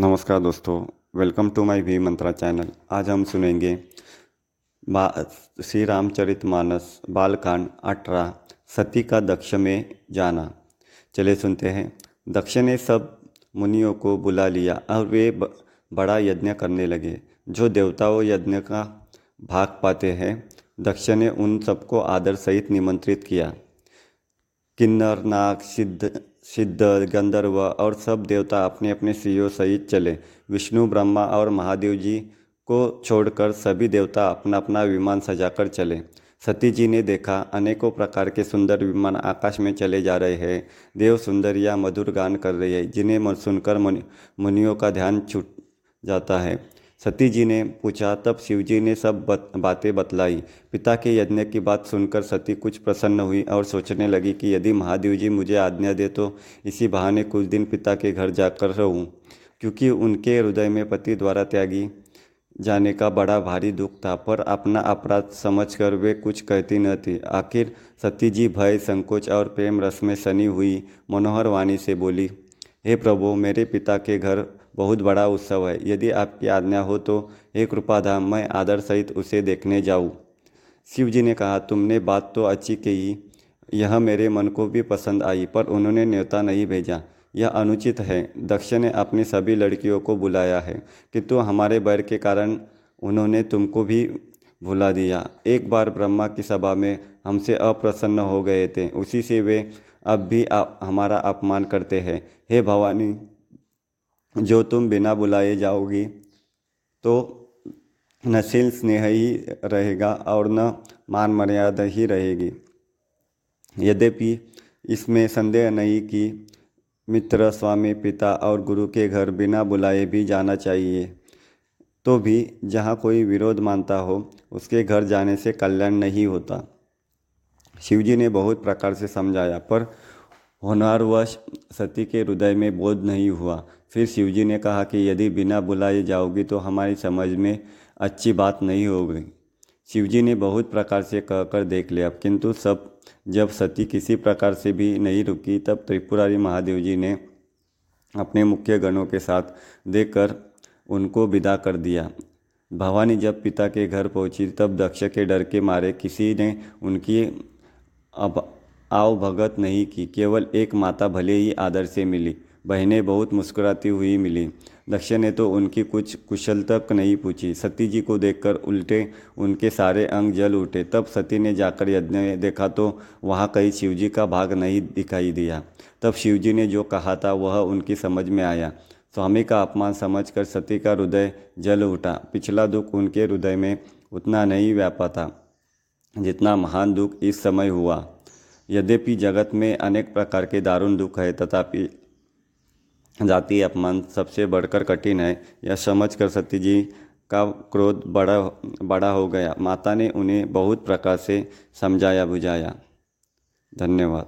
नमस्कार दोस्तों welcome to my V Mantra channel आज हम सुनेंगे श्री रामचरित मानस बालकांड अठारह, सती का दक्ष में जाना। चले सुनते हैं। दक्ष ने सब मुनियों को बुला लिया और वे बड़ा यज्ञ करने लगे। जो देवताओं यज्ञ का भाग पाते हैं, दक्ष ने उन सबको आदर सहित निमंत्रित किया। किन्नर, नाग, सिद्ध सिद्ध, गंधर्व और सब देवता अपने अपने स्त्रियों सहित चले। विष्णु, ब्रह्मा और महादेव जी को छोड़कर सभी देवता अपना अपना विमान सजाकर चले। सती जी ने देखा, अनेकों प्रकार के सुंदर विमान आकाश में चले जा रहे हैं। देव सुंदर या मधुर गान कर रही है, जिन्हें सुनकर मुनियों का ध्यान छूट जाता है। सती जी ने पूछा तब शिवजी ने सब बत, बातें बतलाई। पिता के यज्ञ की बात सुनकर सती कुछ प्रसन्न हुई और सोचने लगी कि यदि महादेव जी मुझे आज्ञा दे तो इसी बहाने कुछ दिन पिता के घर जाकर रहूँ क्योंकि उनके हृदय में पति द्वारा त्यागी जाने का बड़ा भारी दुख था पर अपना अपराध समझकर वे कुछ कहती न थी। आखिर सती जी भय संकोच और प्रेम रस में सनी हुई मनोहर वाणी से बोली हे प्रभु मेरे पिता के घर बहुत बड़ा उत्सव है। यदि आपकी आज्ञा हो तो हे कृपाधाम मैं आदर सहित उसे देखने जाऊँ। शिव जी ने कहा तुमने बात तो अच्छी कही यह मेरे मन को भी पसंद आई पर उन्होंने न्योता नहीं भेजा। यह अनुचित है। दक्ष ने अपनी सभी लड़कियों को बुलाया है किंतु हमारे बैर के कारण उन्होंने तुमको भी भुला दिया। एक बार ब्रह्मा की सभा में हमसे अप्रसन्न हो गए थे। उसी से वे अब भी आ, हमारा अपमान करते हैं। हे भवानी जो तुम बिना बुलाए जाओगी तो न नशील स्नेह ही रहेगा और न मान मर्यादा ही रहेगी। यद्यपि इसमें संदेह नहीं कि मित्र, स्वामी, पिता और गुरु के घर बिना बुलाए भी जाना चाहिए तो भी जहाँ कोई विरोध मानता हो, उसके घर जाने से कल्याण नहीं होता। शिवजी ने बहुत प्रकार से समझाया, पर होनारवश सती के हृदय में बोध नहीं हुआ। फिर शिवजी ने कहा कि यदि बिना बुलाए जाओगी तो हमारी समझ में अच्छी बात नहीं होगी। शिवजी ने बहुत प्रकार से कहकर देख लिया, किंतु सब, जब सती किसी प्रकार से भी नहीं रुकी, तब त्रिपुरारी महादेव जी ने अपने मुख्य गणों के साथ देखकर उनको विदा कर दिया। भवानी जब पिता के घर पहुँची, तब दक्ष के डर के मारे किसी ने उनकी अब आव भगत नहीं की, केवल एक माता भले ही आदर से मिली। बहनें बहुत मुस्कुराती हुई मिली। दक्ष ने तो उनकी कुछ कुशल तक नहीं पूछी। सती जी को देखकर उल्टे उनके सारे अंग जल उठे। तब सती ने जाकर यज्ञ देखा तो वहाँ कहीं शिवजी का भाग नहीं दिखाई दिया। तब शिवजी ने जो कहा था वह उनकी समझ में आया। स्वामी का अपमान समझकर सती का हृदय जल उठा। पिछला दुख उनके हृदय में उतना नहीं व्यापा था जितना महान दुख इस समय हुआ। यद्यपि जगत में अनेक प्रकार के दारुण दुख है, तथापि जाति अपमान सबसे बढ़कर कठिन है। यह समझ कर सती जी का क्रोध बड़ा बड़ा हो गया। माता ने उन्हें बहुत प्रकार से समझाया बुझाया धन्यवाद।